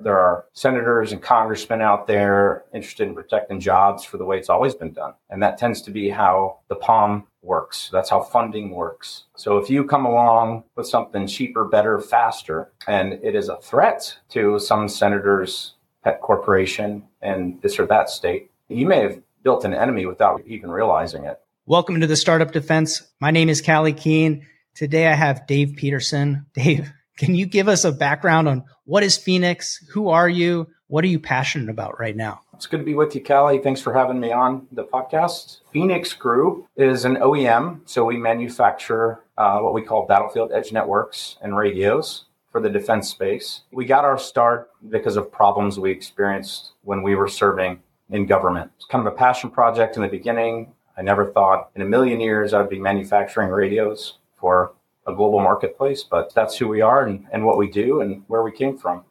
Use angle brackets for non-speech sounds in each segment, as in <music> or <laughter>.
There are senators and congressmen out there interested in protecting jobs for the way it's always been done. And that tends to be how the POM works. That's how funding works. So if you come along with something cheaper, better, faster, and it is a threat to some senator's pet corporation in this or that state, you may have built an enemy without even realizing it. Welcome to the Startup Defense. My name is Callye Keen. Today I have Dave Peterson. Dave, can you give us a background on what is Fenix? Who are you? What are you passionate about right now? It's good to be with you, Callye. Thanks for having me on the podcast. Fenix Group is an OEM, so we manufacture uh, what we call battlefield edge networks and radios for the defense space. We got our start because of problems we experienced when we were serving in government. It's kind of a passion project in the beginning. I never thought in a million years I'd be manufacturing radios for a global marketplace, but that's who we are and, and what we do and where we came from.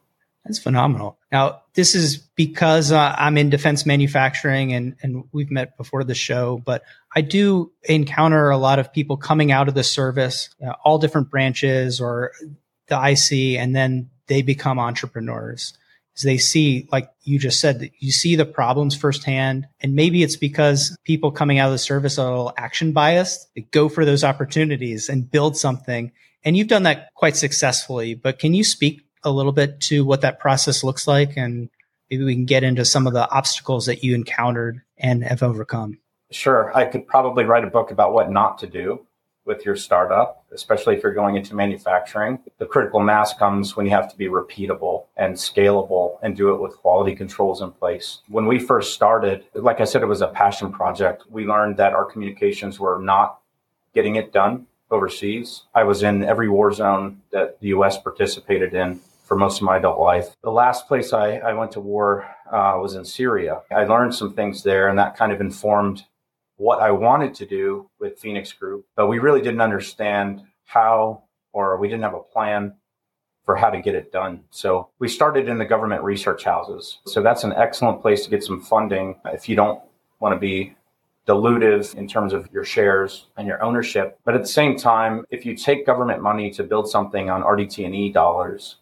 That's phenomenal. Now, this is because uh, I'm in defense manufacturing and, and we've met before the show, but I do encounter a lot of people coming out of the service, all different branches or the IC, and then they become entrepreneurs is they see, like you just said, that you see the problems firsthand. And maybe it's because people coming out of the service are a little action biased. They go for those opportunities and build something. And you've done that quite successfully. But can you speak a little bit to what that process looks like? And maybe we can get into some of the obstacles that you encountered and have overcome. Sure. I could probably write a book about what not to do with your startup, especially if you're going into manufacturing. The critical mass comes when you have to be repeatable and scalable and do it with quality controls in place. When we first started, like I said, it was a passion project. We learned that our communications were not getting it done overseas. I was in every war zone that the US participated in for most of my adult life. The last place I, I went to war uh, was in Syria. I learned some things there, and that kind of informed what I wanted to do with Fenix Group, but we really didn't understand how or we didn't have a plan for how to get it done. So we started in the government research houses. So that's an excellent place to get some funding if you don't want to be dilutive in terms of your shares and your ownership. But at the same time, if you take government money to build something on RDT&E dollars,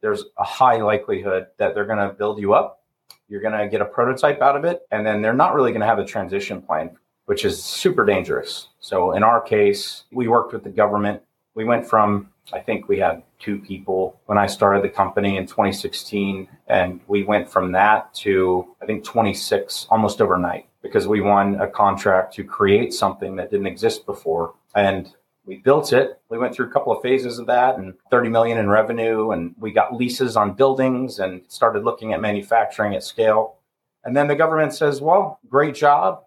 there's a high likelihood that they're going to build you up. You're going to get a prototype out of it, and then they're not really going to have a transition plan which is super dangerous. So in our case, we worked with the government. We went from, I think we had two people when I started the company in 2016. And we went from that to, I think, 26 almost overnight because we won a contract to create something that didn't exist before. And we built it. We went through a couple of phases of that and 30 million in revenue. And we got leases on buildings and started looking at manufacturing at scale. And then the government says, well, great job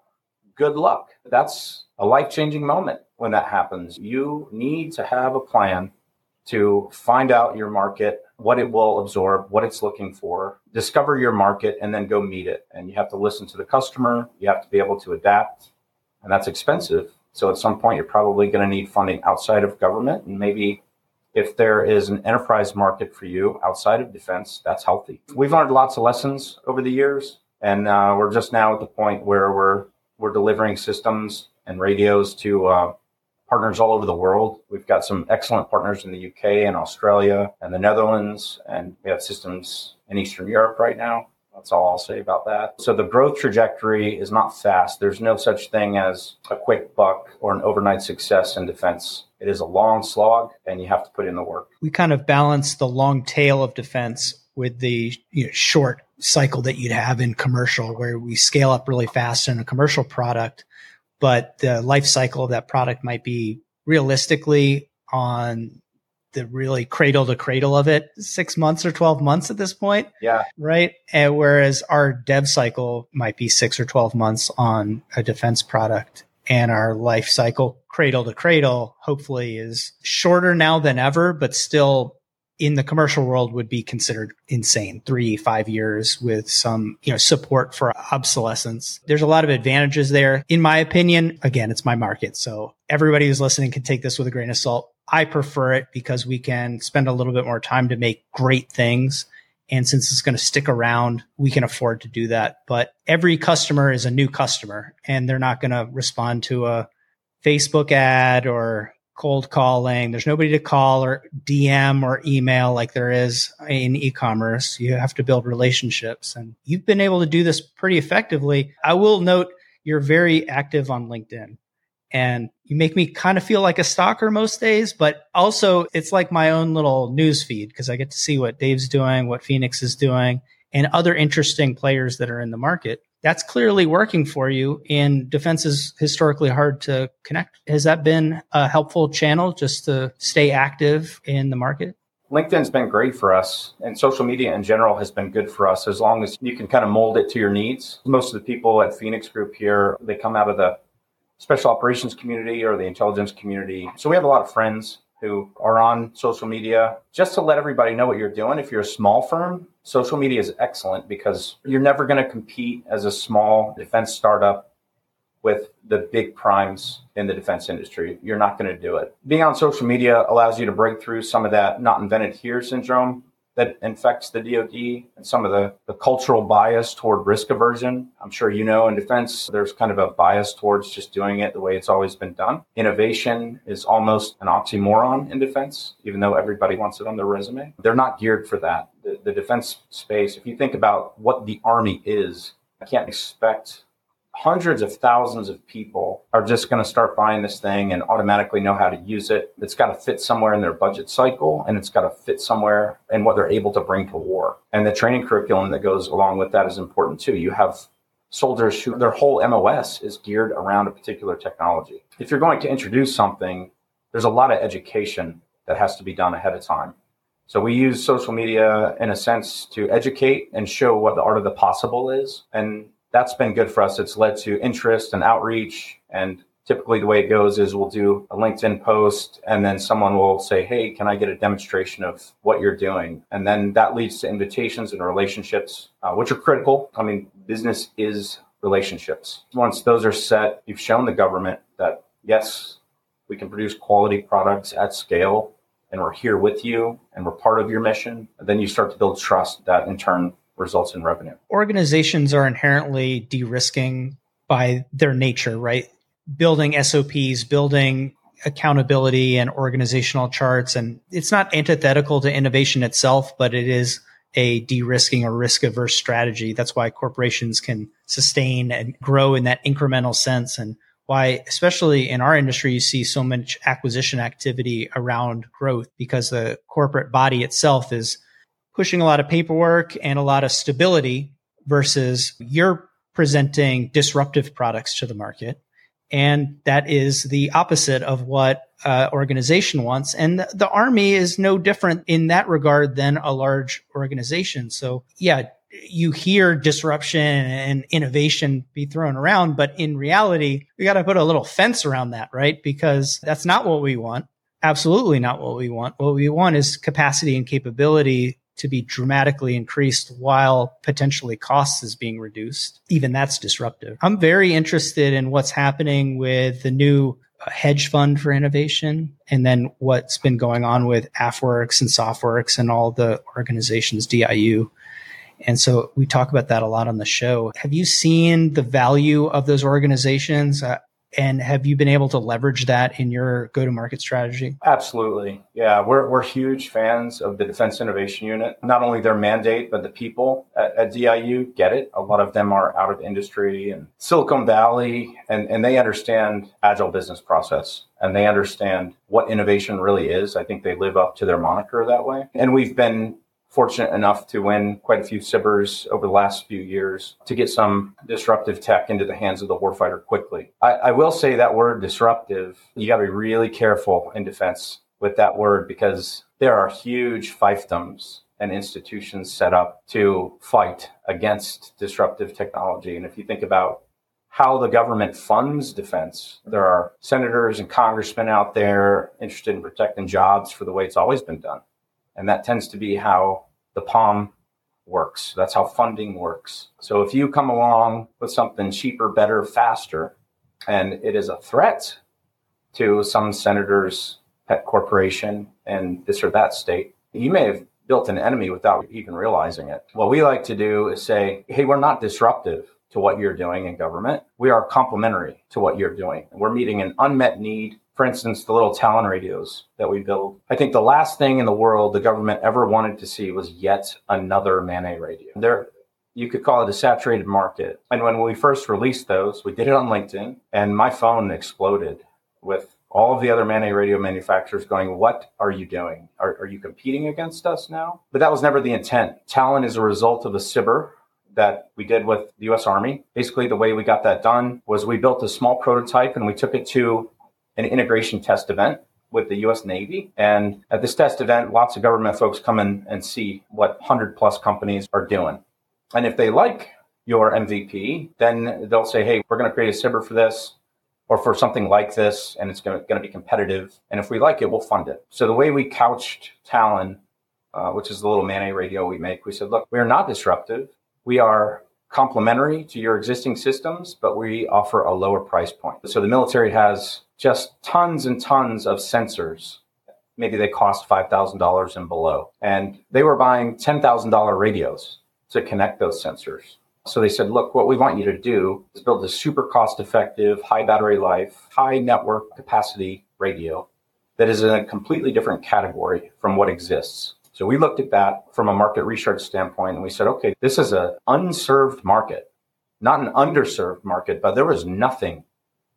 good luck. That's a life changing moment when that happens. You need to have a plan to find out your market, what it will absorb, what it's looking for, discover your market, and then go meet it. And you have to listen to the customer. You have to be able to adapt, and that's expensive. So at some point, you're probably going to need funding outside of government. And maybe if there is an enterprise market for you outside of defense, that's healthy. We've learned lots of lessons over the years. And uh, we're just now at the point where we're we're delivering systems and radios to uh, partners all over the world. We've got some excellent partners in the UK and Australia and the Netherlands, and we have systems in Eastern Europe right now. That's all I'll say about that. So the growth trajectory is not fast. There's no such thing as a quick buck or an overnight success in defense. It is a long slog and you have to put in the work. We kind of balance the long tail of defense with the you know, short cycle that you'd have in commercial where we scale up really fast in a commercial product, but the life cycle of that product might be realistically on the really cradle to cradle of it, six months or 12 months at this point. Yeah. Right. And whereas our dev cycle might be six or 12 months on a defense product and our life cycle cradle to cradle hopefully is shorter now than ever, but still in the commercial world would be considered insane. Three five years with some you know support for obsolescence. There's a lot of advantages there. In my opinion again it's my market. So everybody who's listening can take this with a grain of salt. I prefer it because we can spend a little bit more time to make great things. And since it's going to stick around we can afford to do that. But every customer is a new customer and they're not going to respond to a facebook ad or cold calling. There's nobody to call or DM or email like there is in e-commerce. You have to build relationships and you've been able to do this pretty effectively. I will note you're very active on LinkedIn and you make me kind of feel like a stalker most days, but also it's like my own little news feed because I get to see what Dave's doing, what Fenix is doing and other interesting players that are in the market that's clearly working for you and defense is historically hard to connect. Has that been a helpful channel just to stay active in the market? Linkedin's been great for us and social media in general has been good for us as long as you can kind of mold it to your needs. Most of the people at fenix group here they come out of the special operations community or the intelligence community so we have a lot of friends who are on social media just to let everybody know what you're doing. If you're a small firm, social media is excellent because you're never going to compete as a small defense startup with the big primes in the defense industry. You're not going to do it. Being on social media allows you to break through some of that not invented here syndrome that infects the DoD and some of the, the cultural bias toward risk aversion. I'm sure you know in defense, there's kind of a bias towards just doing it the way it's always been done. Innovation is almost an oxymoron in defense, even though everybody wants it on their resume. They're not geared for that. The, the defense space, if you think about what the Army is, I can't expect hundreds of thousands of people are just going to start buying this thing and automatically know how to use it. It's got to fit somewhere in their budget cycle and it's got to fit somewhere in what they're able to bring to war. And the training curriculum that goes along with that is important too. You have soldiers who their whole MOS is geared around a particular technology. If you're going to introduce something, there's a lot of education that has to be done ahead of time. So we use social media in a sense to educate and show what the art of the possible is. And that's been good for us. It's led to interest and outreach. And typically the way it goes is we'll do a LinkedIn post and then someone will say, Hey, can I get a demonstration of what you're doing? And then that leads to invitations and relationships, uh, which are critical. I mean, business is relationships. Once those are set, you've shown the government that yes, we can produce quality products at scale and we're here with you and we're part of your mission. And then you start to build trust that in turn results in revenue. Organizations are inherently de risking by their nature, right? Building SOPs, building accountability and organizational charts. And it's not antithetical to innovation itself, but it is a de risking or risk averse strategy. That's why corporations can sustain and grow in that incremental sense. And why, especially in our industry, you see so much acquisition activity around growth because the corporate body itself is pushing a lot of paperwork and a lot of stability versus you're presenting disruptive products to the market. And that is the opposite of what uh, organization wants. And the, the army is no different in that regard than a large organization. So yeah, you hear disruption and innovation be thrown around, but in reality, we got to put a little fence around that, right? Because that's not what we want. Absolutely not what we want. What we want is capacity and capability to be dramatically increased while potentially costs is being reduced. Even that's disruptive. I'm very interested in what's happening with the new uh, hedge fund for innovation and then what's been going on with AFWERX and SOFWERX and all the organizations, DIU. And so we talk about that a lot on the show. Have you seen the value of those organizations? Uh, and have you been able to leverage that in your go to market strategy? Absolutely. Yeah, we're, we're huge fans of the Defense Innovation Unit. Not only their mandate, but the people at, at DIU get it. A lot of them are out of industry and Silicon Valley, and, and they understand agile business process and they understand what innovation really is. I think they live up to their moniker that way. And we've been fortunate enough to win quite a few SBIRs over the last few years to get some disruptive tech into the hands of the warfighter quickly. I, I will say that word disruptive, you got to be really careful in defense with that word because there are huge fiefdoms and institutions set up to fight against disruptive technology. And if you think about how the government funds defense. There are senators and congressmen out there interested in protecting jobs for the way it's always been done. And that tends to be how the POM works. That's how funding works. So if you come along with something cheaper, better, faster, and it is a threat to some senator's pet corporation in this or that state, you may have built an enemy without even realizing it. What we like to do is say, hey, we're not disruptive to what you're doing in government. We are complementary to what you're doing. We're meeting an unmet need For instance, the little Talon radios that we build. I think the last thing in the world the government ever wanted to see was yet another MANET radio. There, you could call it a saturated market. And when we first released those, we did it on LinkedIn, and my phone exploded with all of the other MANET radio manufacturers going, What are you doing? Are, are you competing against us now? But that was never the intent. Talon is a result of a SBIR that we did with the US Army. Basically, the way we got that done was we built a small prototype and we took it to an integration test event with the US Navy. And at this test event, lots of government folks come in and see what 100 plus companies are doing. And if they like your MVP, then they'll say, hey, we're going to create a SBIR for this or for something like this, and it's going to, be competitive. And if we like it, we'll fund it. So the way we couched Talon, uh, which is the little MANET radio we make, we said, look, we are not disruptive. We are complementary to your existing systems, but we offer a lower price point. So the military has just tons and tons of sensors. Maybe they cost $5,000 and below. And they were buying $10,000 radios to connect those sensors. So they said, look, what we want you to do is build a super cost effective, high battery life, high network capacity radio that is in a completely different category from what exists. So we looked at that from a market research standpoint and we said, okay, this is an unserved market, not an underserved market, but there was nothing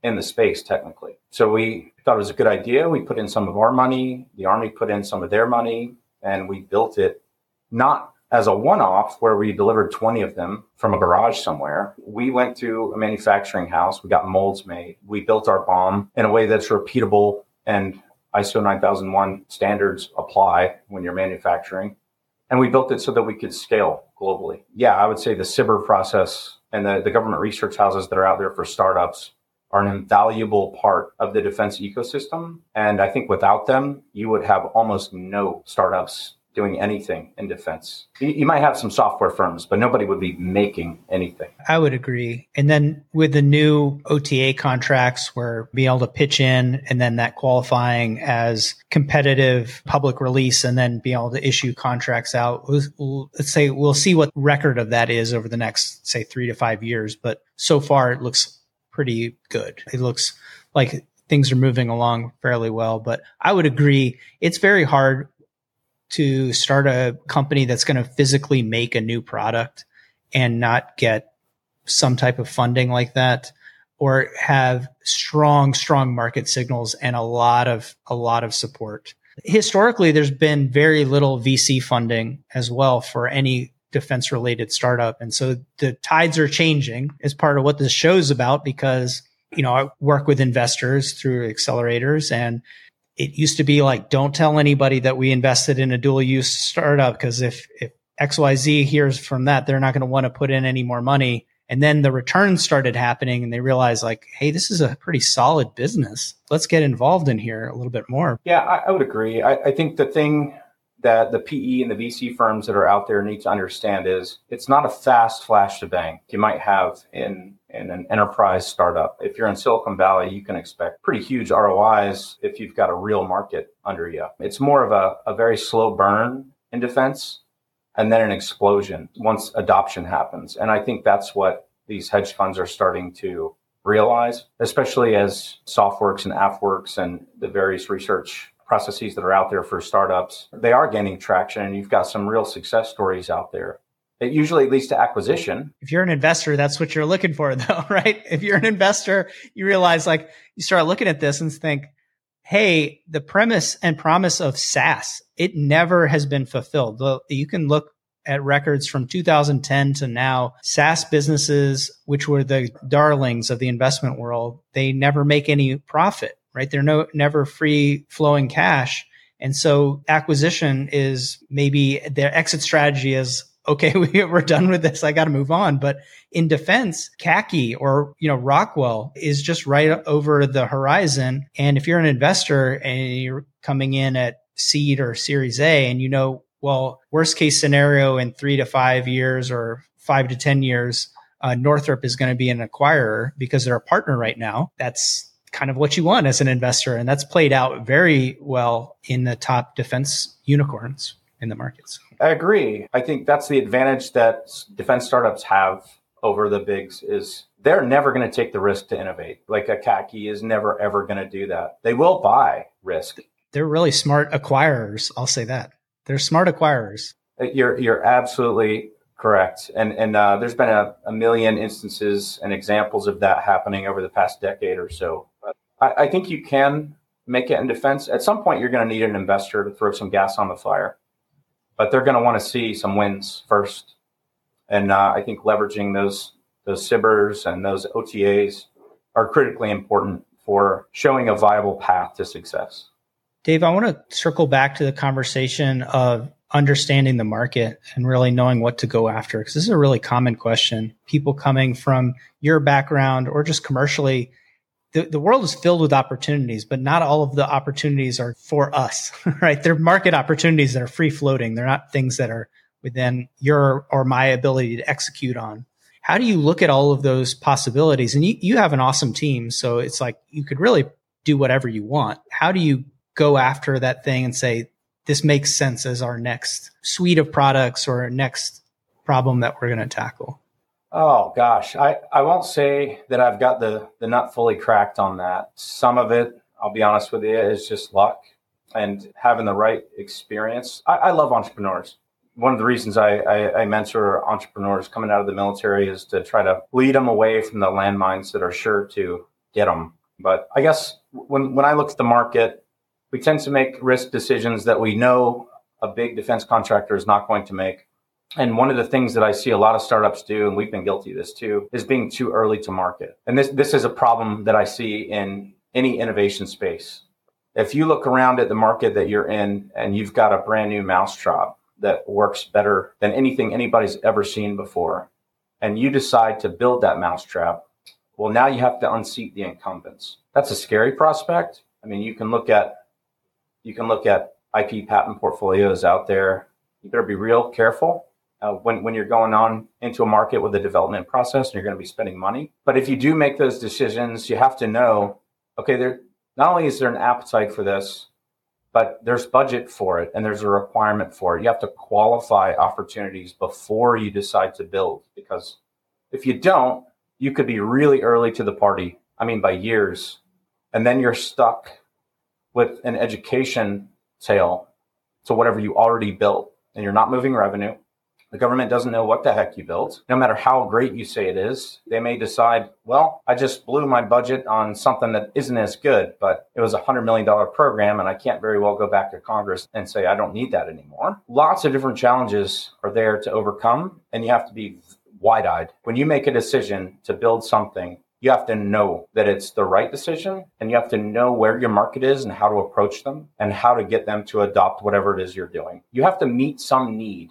in the space technically. So we thought it was a good idea. We put in some of our money, the Army put in some of their money, and we built it not as a one off where we delivered 20 of them from a garage somewhere. We went to a manufacturing house, we got molds made, we built our BOM in a way that's repeatable and ISO 9001 standards apply when you're manufacturing. And we built it so that we could scale globally. Yeah, I would say the SBIR process and the, the government research houses that are out there for startups are an invaluable part of the defense ecosystem. And I think without them, you would have almost no startups doing anything in defense. You, might have some software firms, but nobody would be making anything. I would agree. And then with the new OTA contracts, where being able to pitch in and then that qualifying as competitive public release and then being able to issue contracts out, let's say we'll see what record of that is over the next, say, three to five years. But so far, it looks pretty good. It looks like things are moving along fairly well. But I would agree, it's very hard to start a company that's going to physically make a new product and not get some type of funding like that or have strong strong market signals and a lot of a lot of support historically there's been very little vc funding as well for any defense related startup and so the tides are changing as part of what this show's about because you know i work with investors through accelerators and it used to be like, don't tell anybody that we invested in a dual use startup because if, if XYZ hears from that, they're not going to want to put in any more money. And then the returns started happening and they realized like, hey, this is a pretty solid business. Let's get involved in here a little bit more. Yeah, I, I would agree. I, I think the thing that the PE and the VC firms that are out there need to understand is it's not a fast flash to bang. You might have in in an enterprise startup. If you're in Silicon Valley, you can expect pretty huge ROIs if you've got a real market under you. It's more of a, a very slow burn in defense and then an explosion once adoption happens. And I think that's what these hedge funds are starting to realize, especially as SOFWERX and AFWERX and the various research processes that are out there for startups. They are gaining traction and you've got some real success stories out there it usually leads to acquisition. If you're an investor, that's what you're looking for <laughs> though, right? If you're an investor, you realize like you start looking at this and think, Hey, the premise and promise of SaaS, it never has been fulfilled. You can look at records from 2010 to now, SaaS businesses, which were the darlings of the investment world, they never make any profit, right? They're no, never free flowing cash. And so acquisition is maybe their exit strategy is <laughs> okay, we, are done with this. I got to move on. But in defense, CACI or, you know, Rockwell is just right over the horizon. And if you're an investor and you're coming in at seed or series A and you know, well, worst case scenario in three to five years or five to 10 years, uh, Northrop is going to be an acquirer because they're a partner right now. That's kind of what you want as an investor. And that's played out very well in the top defense unicorns in the markets. I agree. I think that's the advantage that defense startups have over the bigs is they're never going to take the risk to innovate. Like a CACI is never ever going to do that. They will buy risk. They're really smart acquirers. I'll say that. They're smart acquirers. Uh, you're you're absolutely correct. And and uh, there's been a, a, million instances and examples of that happening over the past decade or so. I, I think you can make it in defense. At some point, you're going to need an investor to throw some gas on the fire, but they're going to want to see some wins first. And uh, I think leveraging those those SBIRs and those OTAs are critically important for showing a viable path to success. Dave, I want to circle back to the conversation of understanding the market and really knowing what to go after because this is a really common question. People coming from your background or just commercially, the, the world is filled with opportunities, but not all of the opportunities are for us, <laughs> right? They're market opportunities that are free floating. They're not things that are within your or my ability to execute on how do you look at all of those possibilities? And you, you have an awesome team. So it's like you could really do whatever you want. How do you go after that thing and say, this makes sense as our next suite of products or next problem that we're going to tackle? Oh gosh, I, I won't say that I've got the, the nut fully cracked on that. Some of it, I'll be honest with you, is just luck and having the right experience. I, I love entrepreneurs one of the reasons I, I, I, mentor entrepreneurs coming out of the military is to try to lead them away from the landmines that are sure to get them. But I guess when, when I look at the market, we tend to make risk decisions that we know a big defense contractor is not going to make. And one of the things that I see a lot of startups do, and we've been guilty of this too, is being too early to market. And this, this is a problem that I see in any innovation space. If you look around at the market that you're in and you've got a brand new mousetrap, that works better than anything anybody's ever seen before, and you decide to build that mousetrap, well, now you have to unseat the incumbents. That's a scary prospect. I mean, you can look at you can look at IP patent portfolios out there. You better be real careful uh, when when you're going on into a market with a development process and you're going to be spending money. But if you do make those decisions, you have to know, okay, there not only is there an appetite for this, but there's budget for it and there's a requirement for it. You have to qualify opportunities before you decide to build because if you don't, you could be really early to the party. I mean, by years. And then you're stuck with an education tail to whatever you already built and you're not moving revenue the government doesn't know what the heck you built. No matter how great you say it is, they may decide, well, I just blew my budget on something that isn't as good, but it was a $100 million program, and I can't very well go back to Congress and say, I don't need that anymore. Lots of different challenges are there to overcome, and you have to be wide eyed. When you make a decision to build something, you have to know that it's the right decision and you have to know where your market is and how to approach them and how to get them to adopt whatever it is you're doing. You have to meet some need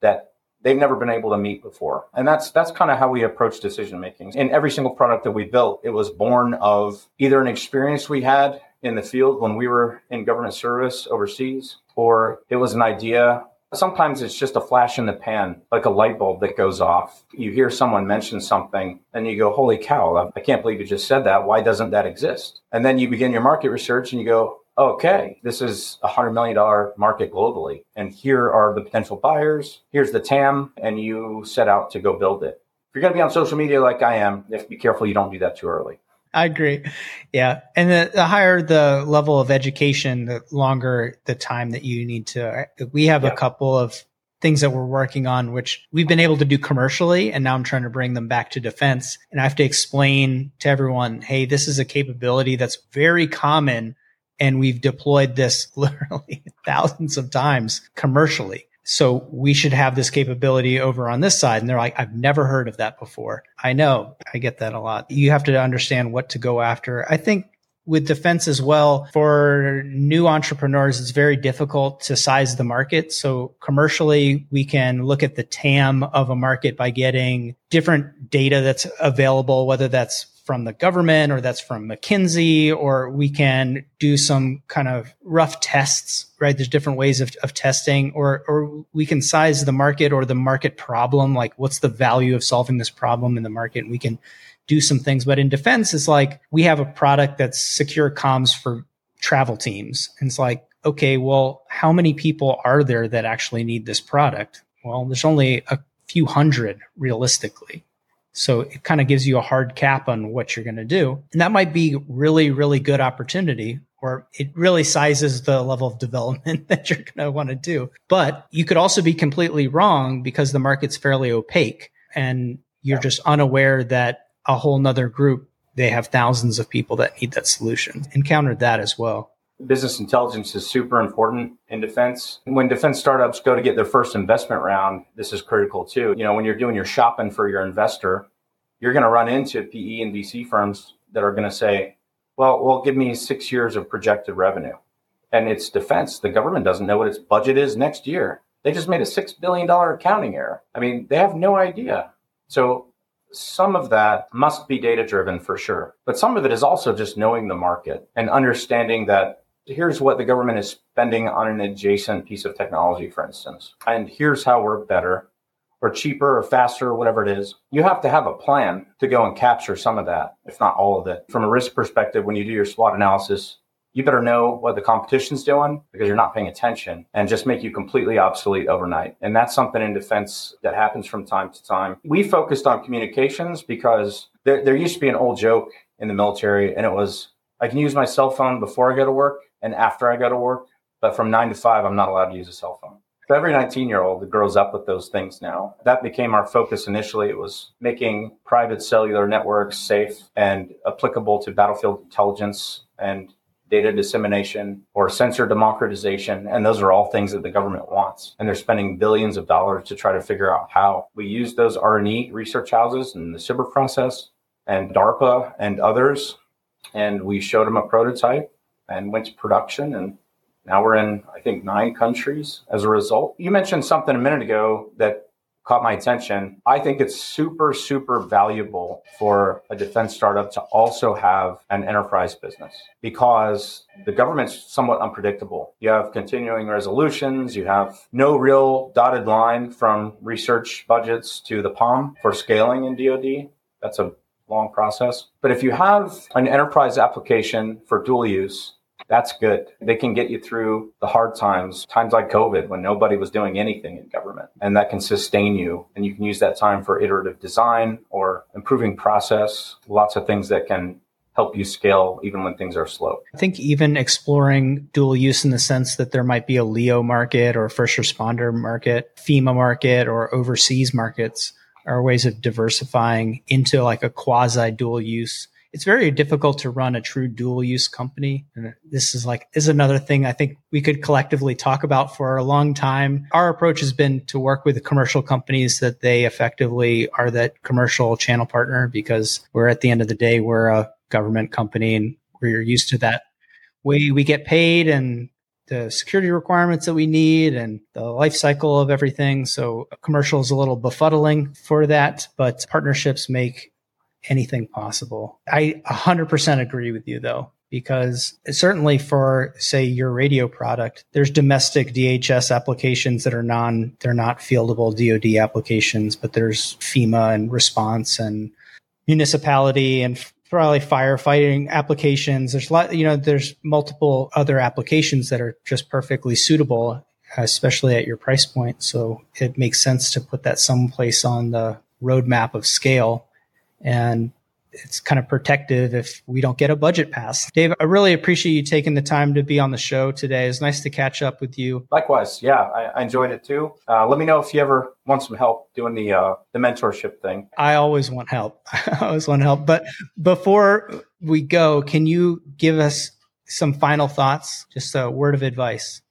that they've never been able to meet before. And that's that's kind of how we approach decision making. In every single product that we built, it was born of either an experience we had in the field when we were in government service overseas, or it was an idea. Sometimes it's just a flash in the pan, like a light bulb that goes off. You hear someone mention something and you go, Holy cow, I can't believe you just said that. Why doesn't that exist? And then you begin your market research and you go, okay, this is a $100 million market globally, and here are the potential buyers, here's the TAM, and you set out to go build it. If you're going to be on social media like I am, you have to be careful you don't do that too early. I agree. Yeah. And the, the, higher the level of education, the longer the time that you need to. Uh, we have yeah. a couple of things that we're working on, which we've been able to do commercially. And now I'm trying to bring them back to defense. And I have to explain to everyone, hey, this is a capability that's very common and we've deployed this <laughs> literally thousands of times commercially. So we should have this capability over on this side. And they're like, I've never heard of that before. I know I get that a lot. You have to understand what to go after. I think with defense as well, for new entrepreneurs, it's very difficult to size the market. So commercially, we can look at the TAM of a market by getting different data that's available, whether that's from the government or that's from McKinsey, or we can do some kind of rough tests, right? There's different ways of, of testing, or, or we can size the market or the market problem. Like, what's the value of solving this problem in the market? And we can do some things. But in defense, it's like we have a product that's secure comms for travel teams. And it's like, okay, well, how many people are there that actually need this product? Well, there's only a few hundred realistically. So it kind of gives you a hard cap on what you're going to do. And that might be really, really good opportunity or it really sizes the level of development <laughs> that you're going to want to do. But you could also be completely wrong because the market's fairly opaque and you're yeah. just unaware that a whole nother group, they have thousands of people that need that solution. Encountered that as well. Business intelligence is super important in defense. When defense startups go to get their first investment round, this is critical too. You know, when you're doing your shopping for your investor, you're going to run into PE and VC firms that are going to say, well, well, give me six years of projected revenue. And it's defense. The government doesn't know what its budget is next year. They just made a $6 billion accounting error. I mean, they have no idea. So some of that must be data driven for sure. But some of it is also just knowing the market and understanding that here's what the government is spending on an adjacent piece of technology, for instance. And here's how we're better or cheaper or faster or whatever it is, you have to have a plan to go and capture some of that, if not all of it. From a risk perspective, when you do your SWOT analysis, you better know what the competition's doing because you're not paying attention and just make you completely obsolete overnight. And that's something in defense that happens from time to time. We focused on communications because there, there used to be an old joke in the military and it was, I can use my cell phone before I go to work and after I go to work, but from nine to five, I'm not allowed to use a cell phone. So every 19 year old grows up with those things now. That became our focus initially. It was making private cellular networks safe and applicable to battlefield intelligence and data dissemination or sensor democratization. And those are all things that the government wants. And they're spending billions of dollars to try to figure out how. We use those R&E research houses and the SBIR process and DARPA and others. And we showed them a prototype and went to production and now we're in, I think, nine countries as a result. You mentioned something a minute ago that caught my attention. I think it's super, super valuable for a defense startup to also have an enterprise business because the government's somewhat unpredictable. You have continuing resolutions, you have no real dotted line from research budgets to the POM for scaling in DoD. That's a long process. But if you have an enterprise application for dual use that's good. They can get you through the hard times, times like COVID when nobody was doing anything in government. And that can sustain you. And you can use that time for iterative design or improving process, lots of things that can help you scale even when things are slow. I think even exploring dual use in the sense that there might be a LEO market or first responder market, FEMA market or overseas markets are ways of diversifying into like a quasi dual use it's very difficult to run a true dual use company. And this is like, is another thing I think we could collectively talk about for a long time. Our approach has been to work with commercial companies that they effectively are that commercial channel partner because we're at the end of the day, we're a government company and we're used to that way we get paid and the security requirements that we need and the life cycle of everything. So commercial is a little befuddling for that, but partnerships make anything possible. I 100% agree with you though, because certainly for say your radio product, there's domestic DHS applications that are non, they're not fieldable DoD applications, but there's FEMA and response and municipality and probably firefighting applications. There's a lot, you know, there's multiple other applications that are just perfectly suitable, especially at your price point. So it makes sense to put that someplace on the roadmap of scale and it's kind of protective if we don't get a budget pass. Dave, I really appreciate you taking the time to be on the show today. It's nice to catch up with you. Likewise, yeah, I, I enjoyed it too. Uh, let me know if you ever want some help doing the uh, the mentorship thing. I always want help. <laughs> I always want help. But before we go, can you give us some final thoughts? Just a word of advice.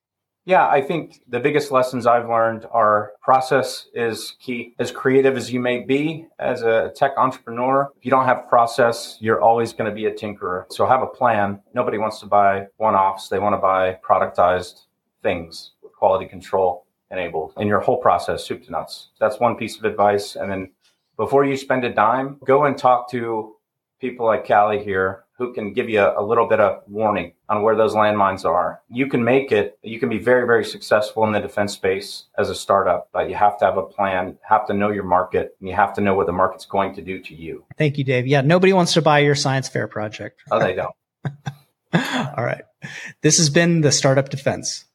Yeah, I think the biggest lessons I've learned are process is key. As creative as you may be as a tech entrepreneur, if you don't have process, you're always going to be a tinkerer. So have a plan. Nobody wants to buy one offs, they want to buy productized things with quality control enabled in your whole process, soup to nuts. That's one piece of advice. And then before you spend a dime, go and talk to people like Callye here who can give you a, a, little bit of warning on where those landmines are. You can make it, you can be very, very successful in the defense space as a startup, but you have to have a plan, have to know your market, and you have to know what the market's going to do to you. Thank you, Dave. Yeah, nobody wants to buy your science fair project. Oh, they don't. <laughs> All right. This has been the Startup Defense.